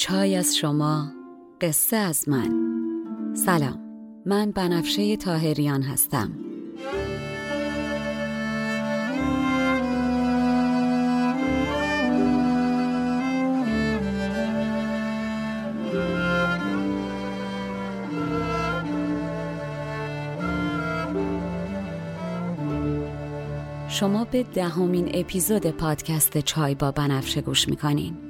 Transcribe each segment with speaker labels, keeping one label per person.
Speaker 1: چای از شما قصه از من. سلام من بنفشه تاهریان هستم. شما به دهمین اپیزود پادکست چای با بنفشه گوش می‌کنین.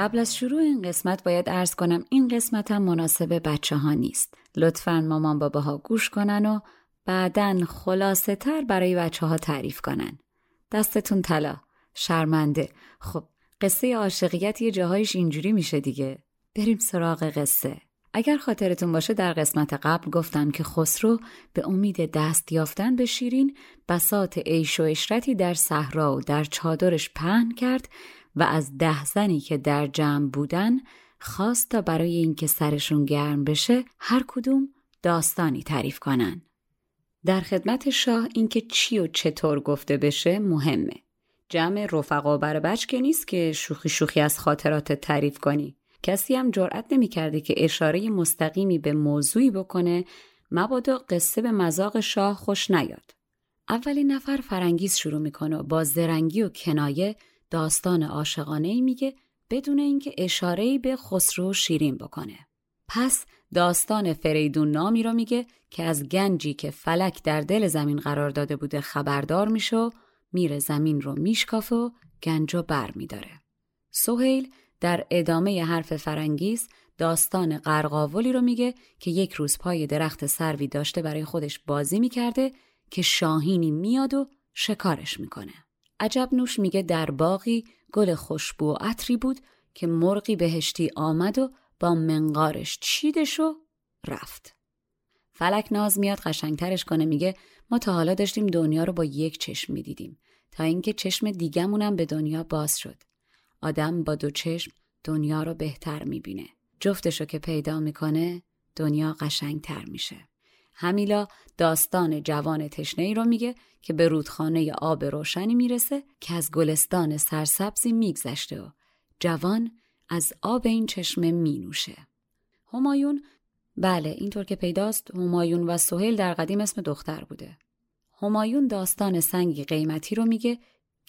Speaker 1: قبل از شروع این قسمت باید ارز کنم این قسمت هم مناسب بچه ها نیست. لطفا مامان بابا ها گوش کنن و بعدا خلاصه تر برای بچه ها تعریف کنن. دستتون طلا. شرمنده. خب قصه عاشقیت یه جاهایش اینجوری میشه دیگه. بریم سراغ قصه. اگر خاطرتون باشه در قسمت قبل گفتم که خسرو به امید دست یافتن به شیرین بسات عیش و اشرتی در صحرا و در چادرش پهن کرد و از ده زنی که در جمع بودن خواست تا برای اینکه سرشون گرم بشه هر کدوم داستانی تعریف کنن. در خدمت شاه اینکه چی و چطور گفته بشه مهمه. جمع رفقا بر بچ که نیست که شوخی شوخی از خاطرات تعریف کنی. کسی هم جرأت نمی کرده که اشاره مستقیمی به موضوعی بکنه مبادا قصه به مذاق شاه خوش نیاد. اولین نفر فرنگیز شروع می‌کنه و با زرنگی و کنایه داستان عاشقانه ای میگه بدون اینکه اشاره‌ای به خسرو شیرین بکنه. پس داستان فریدون نامی رو میگه که از گنجی که فلک در دل زمین قرار داده بوده خبردار میشه و میره زمین رو میشکافه و گنجو بر میداره. سهیل در ادامه حرف فرنگیز داستان قرقاولی رو میگه که یک روز پای درخت سروی داشته برای خودش بازی می‌کرده که شاهینی میاد و شکارش می‌کنه. عجب نوش میگه در باقی گل خوشبو و عطری بود که مرغی بهشتی آمد و با منقارش چیدش و رفت. فلک ناز میاد قشنگترش کنه میگه ما تا حالا داشتیم دنیا رو با یک چشم می‌دیدیم تا اینکه چشم دیگمونم به دنیا باز شد. آدم با دو چشم دنیا رو بهتر می‌بینه. جفتشو که پیدا می‌کنه دنیا قشنگتر میشه. همیلا داستان جوان تشنه ای رو میگه که به رودخانه آب روشنی می‌رسه که از گلستان سرسبزی میگذشته و جوان از آب این چشمه مینوشه. همایون بله اینطور که پیداست همایون و سهیل در قدیم اسم دختر بوده. همایون داستان سنگی قیمتی رو میگه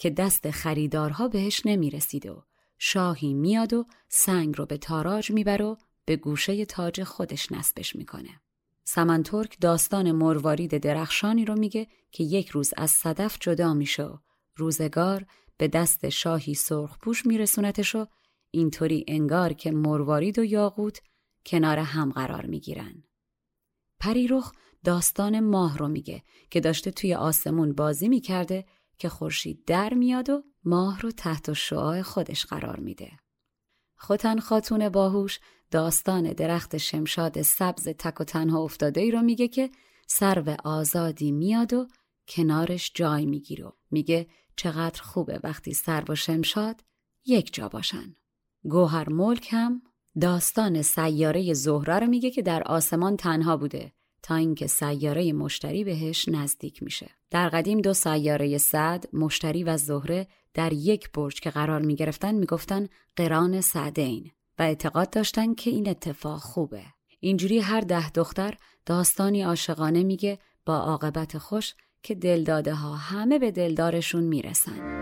Speaker 1: که دست خریدارها بهش نمی‌رسیده و شاهی میاد و سنگ رو به تاراج می‌بره و به گوشه تاج خودش نصبش می‌کنه. سمنترک داستان مروارید درخشانی رو میگه که یک روز از صدف جدا میشه روزگار به دست شاهی سرخپوش میرسونتش و اینطوری انگار که مروارید و یاقوت کنار هم قرار می‌گیرن. پریرخ داستان ماه رو میگه که داشته توی آسمون بازی می‌کرده که خورشید در میاد و ماه رو تحت شعاع خودش قرار میده. خوتن خاتون باهوش داستان درخت شمشاد سبز تک و تنها افتاده ای رو میگه که سرو آزادی میاد و کنارش جای می‌گیره میگه چقدر خوبه وقتی سرو و شمشاد یک جا باشن. گوهر ملک هم داستان سیاره زهره رو میگه که در آسمان تنها بوده تا اینکه سیاره مشتری بهش نزدیک میشه. در قدیم دو سیاره صد مشتری و زهره در یک برج که قرار می‌گرفتن می‌گفتن قران سعدین و اعتقاد داشتن که این اتفاق خوبه. اینجوری هر ده دختر داستانی عاشقانه میگه با عاقبت خوش که دلداده ها همه به دلدارشون می‌رسن.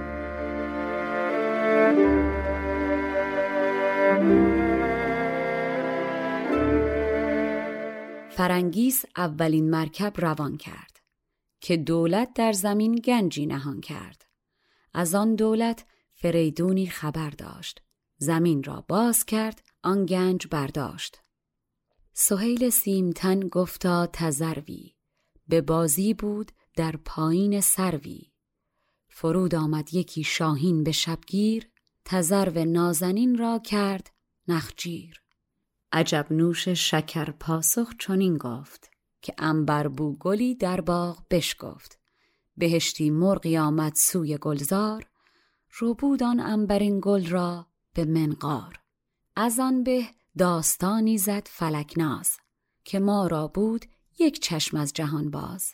Speaker 1: فرنگیس اولین مرکب روان کرد که دولت در زمین گنجی نهان کرد. از آن دولت فریدونی خبر داشت. زمین را باز کرد آن گنج برداشت. سهیل سیمتن گفتا تزروی به بازی بود در پایین سروی. فرود آمد یکی شاهین به شبگیر تزرو نازنین را کرد نخجیر. عجب نوش شکر پاسخ چنین گفت که انبربو گلی در باغ بشگفت بهشتی مرغی آمد سوی گلزار بود آن انبرین گل را به منقار. از آن به داستانی زد فلکناز که ما را بود یک چشم از جهان باز.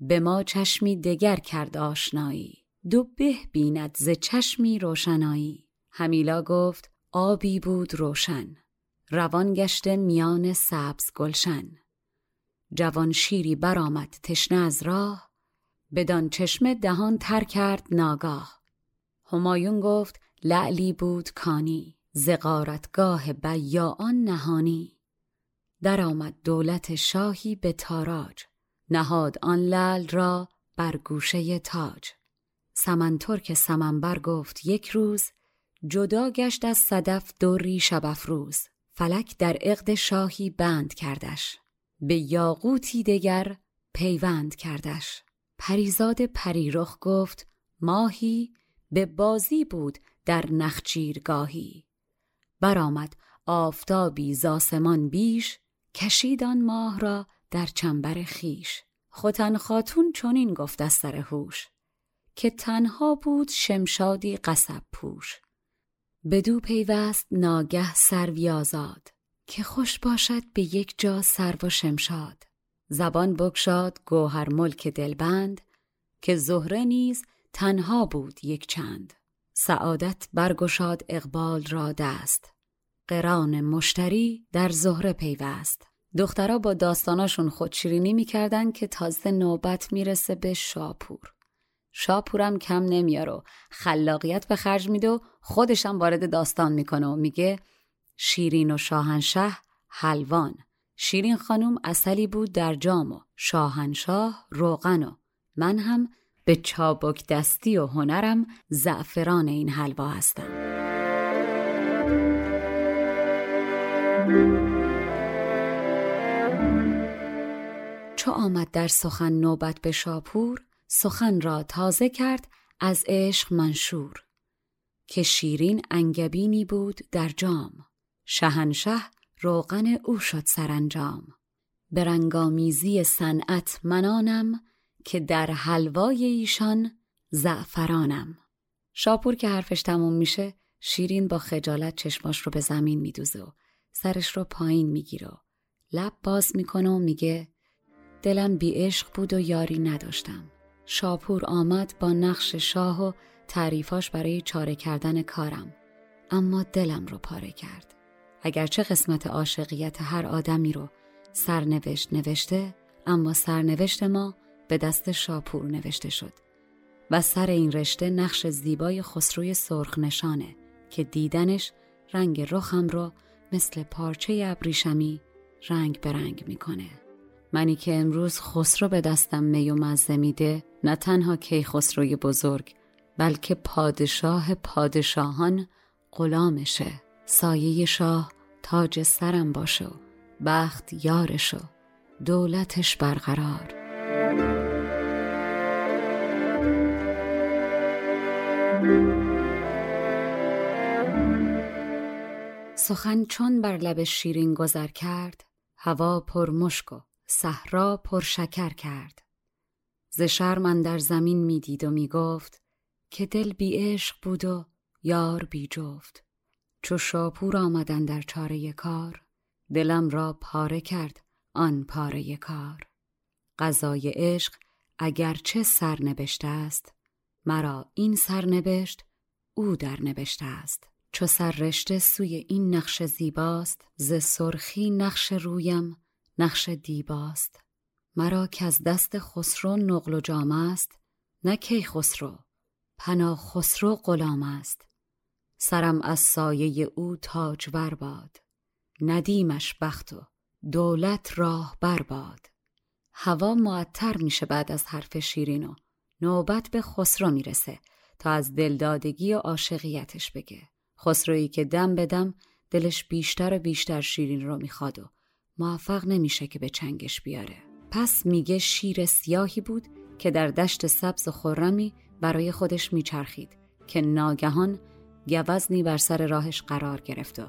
Speaker 1: به ما چشمی دگر کرد آشنایی دو به بیند ز چشمی روشنایی. همیلا گفت آبی بود روشن. روان گشته میان سبز گلشن. جوان شیری برآمد تشنه از راه بدان چشمه دهان تر کرد ناگاه. همایون گفت لعلی بود کانی زغارتگاه بیاان نهانی. درآمد دولت شاهی به تاراج نهاد آن لعل را بر گوشه تاج. سمن ترک سمنبر گفت یک روز جدا گشت از صدف دوری شب افروز فلک در عقد شاهی بند کردش. به یاقوتی دگر پیوند کردش. پریزاد پریرخ گفت ماهی به بازی بود در نخچیرگاهی. برآمد آفتابی زاسمان بیش کشید آن ماه را در چنبر خیش خوتن خاتون چنین گفت از سر هوش که تنها بود شمشادی قصب پوش. بدو پیوست ناگه سروی آزاد که خوش باشد به یک جا سرو و شمشاد. زبان بکشاد گوهر ملک دلبند که زهره نیز تنها بود یک چند. سعادت برگشاد اقبال را دست قران مشتری در زهره پیوست. دخترها با داستاناشون خودشیرینی می‌کردن که تازه نوبت می‌رسه به شاپور. شاپورم کم نمیاره خلاقیت به خرج میده و خودشم وارد داستان می‌کنه و میگه شیرین و شاهنشه حلوان. شیرین خانم اصلی بود در جام و شاهنشاه روغن و من هم به چابک دستی و هنرم زعفران این حلوا هستم. چو آمد در سخن نوبت به شاپور؟ سخن را تازه کرد از عشق منشور که شیرین انگبینی بود در جام. شهنشه روغن او شد سرانجام. به رنگامیزی صنعت منانم که در حلوای ایشان زعفرانم. شاپور که حرفش تموم میشه شیرین با خجالت چشماش رو به زمین میدوزه و سرش رو پایین می‌گیره لب باز می‌کنه و میگه دلم بی عشق بود و یاری نداشتم. شاپور آمد با نقش شاه و تعریفاش برای چاره کردن کارم. اما دلم رو پاره کرد. اگرچه قسمت عاشقیت هر آدمی رو سرنوشت نوشته اما سرنوشت ما به دست شاپور نوشته شد. و سر این رشته نقش زیبای خسروی سرخ نشانه که دیدنش رنگ رخم رو مثل پارچه ابریشمی رنگ به رنگ می‌کنه. منی که امروز خسرو به دستم می و مزه میده نه تنها کی خسروی بزرگ بلکه پادشاه پادشاهان غلامشه. سایه شاه تاج سرم باشه بخت یارشو دولتش برقرار. سخن چون بر لب شیرین گذر کرد هوا پر مشک و صحرا پر شکر کرد. ز شرم در زمین می‌دید و می‌گفت که دل بی عشق بود و یار بی جفت. چو شاپور آمدن در چاره کار دلم را پاره کرد آن پاره کار. قضای عشق اگرچه سرنبشته است مرا این سرنبشت او در نبشته است. چو سررشته سوی این نقش زیباست ز سرخی نقش رویم نقش دیباست. مرا که از دست خسرو نقل و جام است نه کی خسرو پنا خسرو غلام است. سرم از سایه او تاجور باد ندیمش بخت و دولت راه برباد هوا معطر میشه بعد از حرف شیرین و نوبت به خسرو می‌رسه تا از دلدادگی و عاشقیتش بگه. خسرویی که دم به دم دلش بیشتر و بیشتر شیرین رو می‌خواد و موفق نمیشه که به چنگش بیاره. پس میگه شیر سیاهی بود که در دشت سبز و خرمی برای خودش میچرخید که ناگهان گوزنی بر سر راهش قرار گرفت و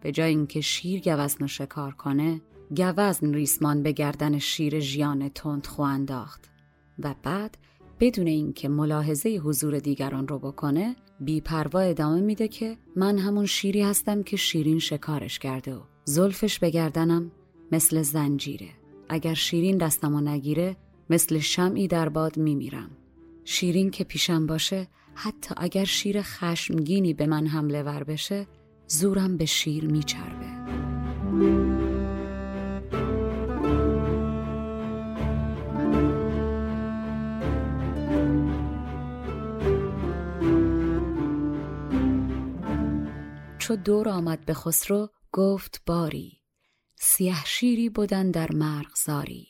Speaker 1: به جای اینکه شیر گوزن رو شکار کنه گوزن ریسمان به گردن شیر ژیان تندخو انداخت و بعد بدون اینکه ملاحظه حضور دیگران رو بکنه بیپروا ادامه میده که من همون شیری هستم که شیرین شکارش کرده و زلفش به گردنم مثل زنجیره. اگر شیرین دستمو نگیره مثل شمعی در باد میمیرم. شیرین که پیشم باشه حتی اگر شیر خشمگینی به من حمله ور بشه زورم به شیر میچربه. چو دور آمد به خسرو گفت باری. سیه شیری بودن در مرغزاری.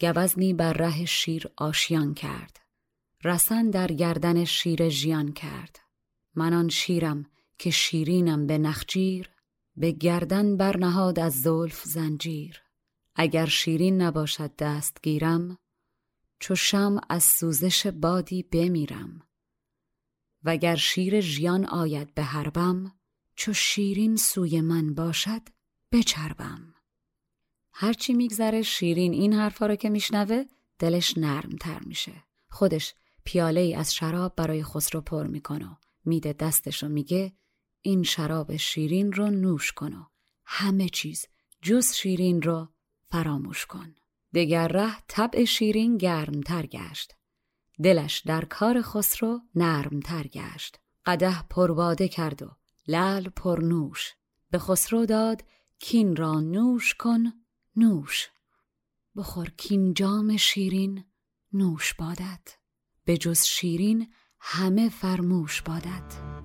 Speaker 1: گوزنی بر ره شیر آشیان کرد. رسن در گردن شیر ژیان کرد. من آن شیرم که شیرینم به نخجیر به گردن برنهاد از زلف زنجیر. اگر شیرین نباشد دستگیرم چو شم از سوزش بادی بمیرم. وگر شیر ژیان آید به حربم چو شیرین سوی من باشد بچربم. هرچی میگذره شیرین این حرفا رو که میشنوه دلش نرم تر میشه. خودش پیاله ای از شراب برای خسرو پر می‌کنه میده دستش و میگه این شراب شیرین رو نوش کن و همه چیز جز شیرین رو فراموش کن. دگر ره طبع شیرین گرمتر گشت. دلش در کار خسرو نرمتر گشت. قده پرباده کرد و لل پرنوش. به خسرو داد کین را نوش کن نوش. بخور کین جام شیرین نوش بادت. به جز شیرین همه فرموش بادت.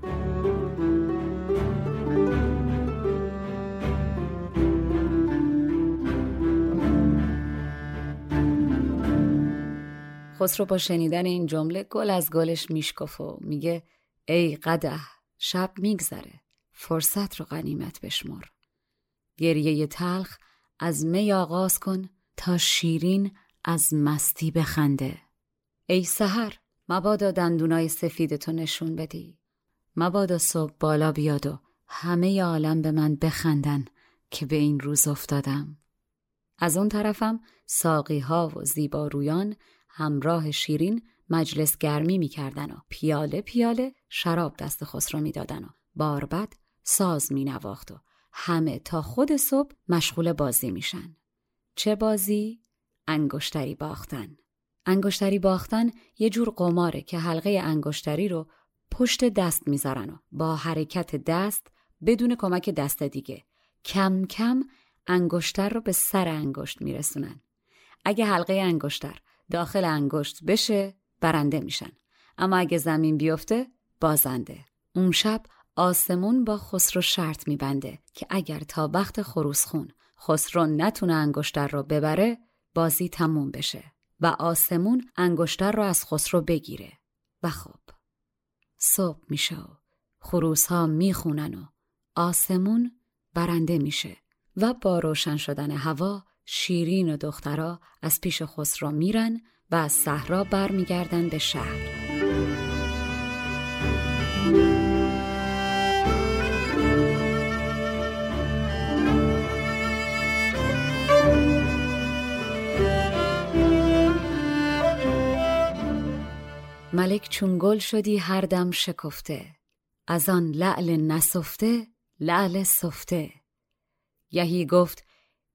Speaker 1: خسرو با شنیدن این جمله گل از گلش میشکف و میگه ای قده شب میگذره فرصت رو غنیمت بشمر. گریه تلخ از می آغاز کن تا شیرین از مستی بخنده. ای سهر مبادا دندونای سفید تو نشون بدی. مبادا صبح بالا بیاد و همه عالم به من بخندن که به این روز افتادم. از اون طرفم ساقی ها و زیبارویان همراه شیرین مجلس گرمی می‌کردن و پیاله پیاله شراب دست خسرو می‌دادن و باربد ساز مینواخت و همه تا خود صبح مشغول بازی میشن. چه بازی؟ انگشتری باختن. انگشتری باختن یه جور قماره که حلقه انگشتری رو پشت دست می‌ذارن و با حرکت دست بدون کمک دست دیگه کم کم انگشتر رو به سر انگشت میرسونن. اگه حلقه انگشتر داخل انگشت بشه برنده میشن. اما اگه زمین بیفته بازنده. اون شب آسمون با خسرو شرط میبنده که اگر تا وقت خروسخون خسرو نتونه انگشتر رو ببره بازی تموم بشه و آسمون انگشتر رو از خسرو بگیره. و خب صبح میشه و خروس ها می‌خونن و آسمون برنده میشه و با روشن شدن هوا شیرین و دخترا از پیش خسرو میرن و از صحرا برمیگردن به شهر. ملک چون گل شدی هر دم شکفته از آن لعل نسفته لعل سفته. یهی گفت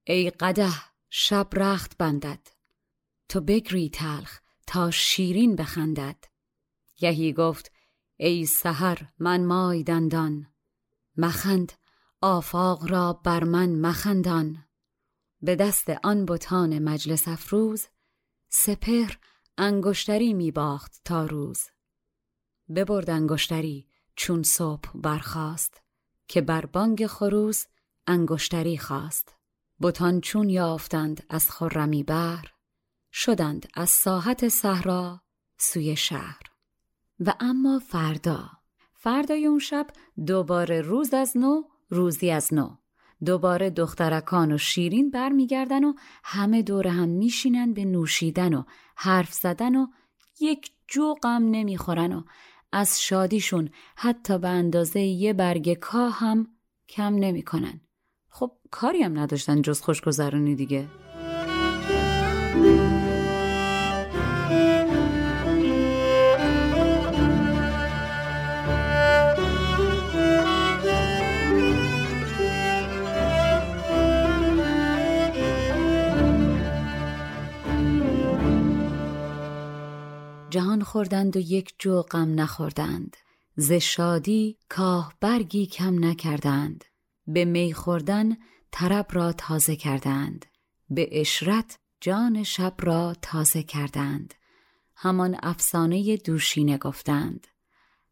Speaker 1: ای قده شب رخت بندد. تو بگری تلخ تا شیرین بخندد. یهی گفت ای سحر من مای دندان. مخند آفاق را بر من مخندان. به دست آن بتان مجلس افروز سپهر انگشتری می باخت تا روز. ببرد انگشتری چون صبح برخاست که بر بانگ خروس انگشتری خواست بتان چون یافتند از خرمی بر شدند از ساحت صحرا سوی شهر. و اما فردا فردای اون شب دوباره روز از نو روزی از نو. دوباره دخترکان و شیرین برمیگردن و همه دور هم میشینن به نوشیدن و حرف زدن و یک جو غم نمی‌خورن و از شادیشون حتی به اندازه یه برگ کاه هم کم نمی‌کنن. خب کاری هم نداشتن جز خوشگذرانی دیگه. جهان خوردند و یک جو غم نخوردند. ز شادی کاه برگی کم نکردند. به می خوردن طرب را تازه کردند. به اشرت جان شب را تازه کردند. همان افسانه دوشینه گفتند.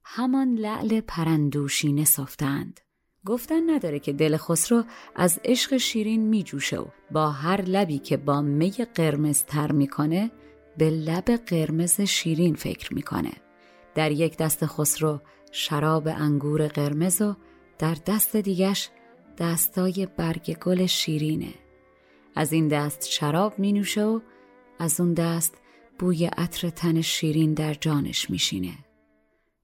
Speaker 1: همان لعل پرندوشینه صفتند گفتن نداره که دل خسرو از عشق شیرین می جوشه و با هر لبی که با می قرمز تر می‌کنه به لب قرمز شیرین فکر می‌کنه. در یک دست خسرو شراب انگور قرمز و در دست دیگش دستای برگ گل شیرینه. از این دست شراب می نوشه و از اون دست بوی عطر تن شیرین در جانش میشینه.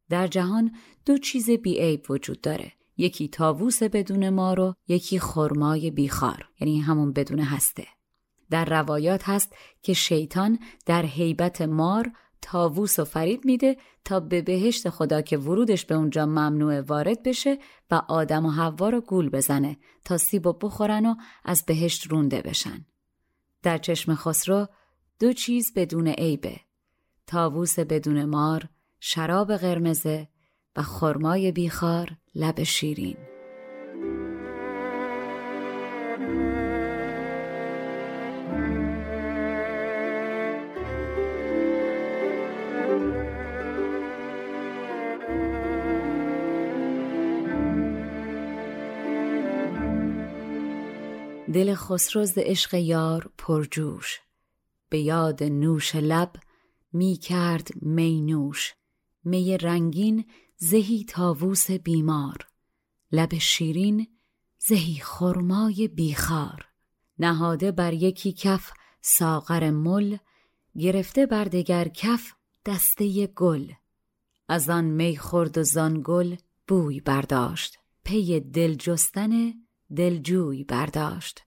Speaker 1: در جهان دو چیز بیعیب وجود داره. یکی تاووس بدون مار و یکی خرمای بیخار. یعنی همون بدون هسته. در روایات هست که شیطان در حیبت مار تاووس و فرید میده تا به بهشت خدا که ورودش به اونجا ممنوع وارد بشه و آدم و حوا رو گول بزنه تا سیب و بخورن و از بهشت رونده بشن. در چشم خسرو دو چیز بدون عیبه. تاووس بدون مار، شراب قرمزه و خرمای بیخار لب شیرین. دل خسرو ز عشق یار پرجوش. به یاد نوش لب می کرد می نوش. می رنگین زهی تاووس بیمار. لب شیرین زهی خرمای بیخار. نهاده بر یکی کف ساغر مل گرفته بر دگر کف دسته گل. از آن می خورد و زان گل بوی برداشت. پی دل جستن دلجوی برداشت.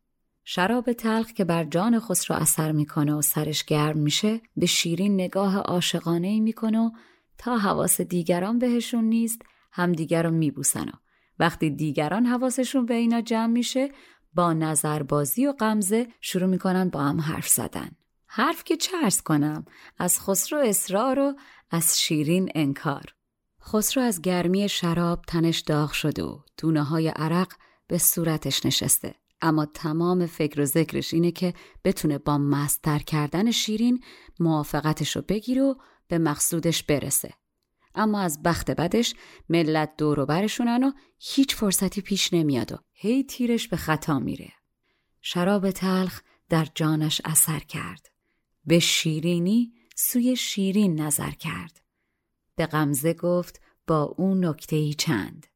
Speaker 1: شراب تلخ که بر جان خسرو اثر می‌کنه و سرش گرم میشه به شیرین نگاه عاشقانه ای می‌کنه و تا حواس دیگران بهشون نیست همدیگر رو میبوسن و وقتی دیگران حواسشون به اینا جمع میشه با نظربازی و غمزه شروع می‌کنن با هم حرف زدن. حرف که چرس کنم؟ از خسرو اصرار و از شیرین انکار. خسرو از گرمی شراب تنش داغ شده و دونه های عرق به صورتش نشسته. اما تمام فکر و ذکرش اینه که بتونه با مستر کردن شیرین موافقتش رو بگیره و به مقصودش برسه. اما از بخت بدش ملت دور و برشونن و هیچ فرصتی پیش نمیاد و هی تیرش به خطا میره. شراب تلخ در جانش اثر کرد. به شیرینی سوی شیرین نظر کرد. به غمزه گفت با اون نکته چند.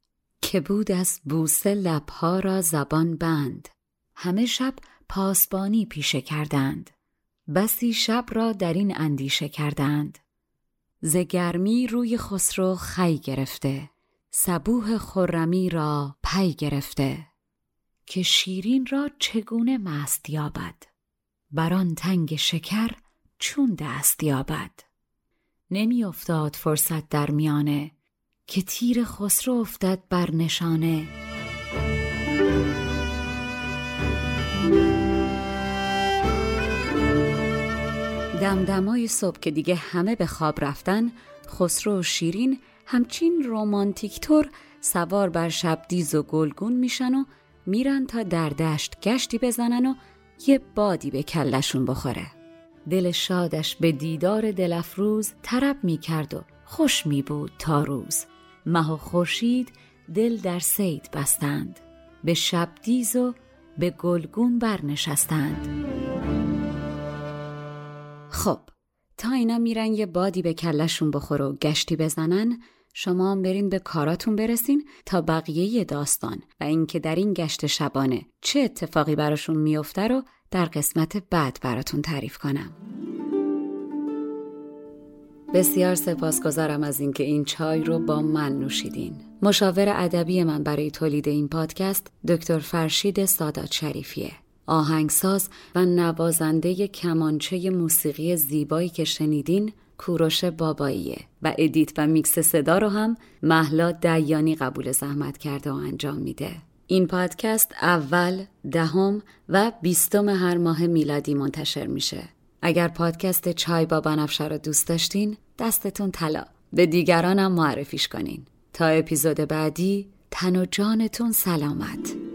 Speaker 1: که بود از بوسه لبها را زبان بند. همه شب پاسبانی پیشه کردند. بسی شب را در این اندیشه کردند. ز گرمی روی خسرو خی گرفته. صبوح خرمی را پی گرفته. که شیرین را چگونه مست یابد؟ بر آن تنگ شکر چون دست یابد؟ نمی افتاد فرصت در میانه. که تیر خسرو افتد بر نشانه. دمدمای صبح که دیگه همه به خواب رفتن خسرو و شیرین همچین رومانتیک طور سوار بر شبدیز و گلگون میشن و میرن تا در دشت گشتی بزنن و یه بادی به کلشون بخوره. دل شادش به دیدار دلفروز طرب می‌کرد و خوش می بود تا روز. مه و خورشید دل در سید بستند به شبدیز و به گلگون برنشستند خب تا اینا میرن یه بادی به کلشون بخوره و گشتی بزنن شما هم برین به کاراتون برسین تا بقیه داستان و اینکه در این گشت شبانه چه اتفاقی براشون میفته رو در قسمت بعد براتون تعریف کنم. بسیار سپاسگزارم از اینکه این چای رو با من نوشیدین. مشاور ادبی من برای تولید این پادکست دکتر فرشید سادات شریفیه. آهنگساز و نوازنده کمانچه موسیقی زیبایی که شنیدین کوروش باباییه و edit و میکس صدا رو هم مهلا دیانی قبول زحمت کرده و انجام میده. این پادکست اول، دهم و بیستم هر ماه میلادی منتشر میشه. اگر پادکست چای با بنفشه رو دوست داشتین دستتون طلا. به دیگرانم معرفیش کنین. تا اپیزود بعدی تن و جانتون سلامت.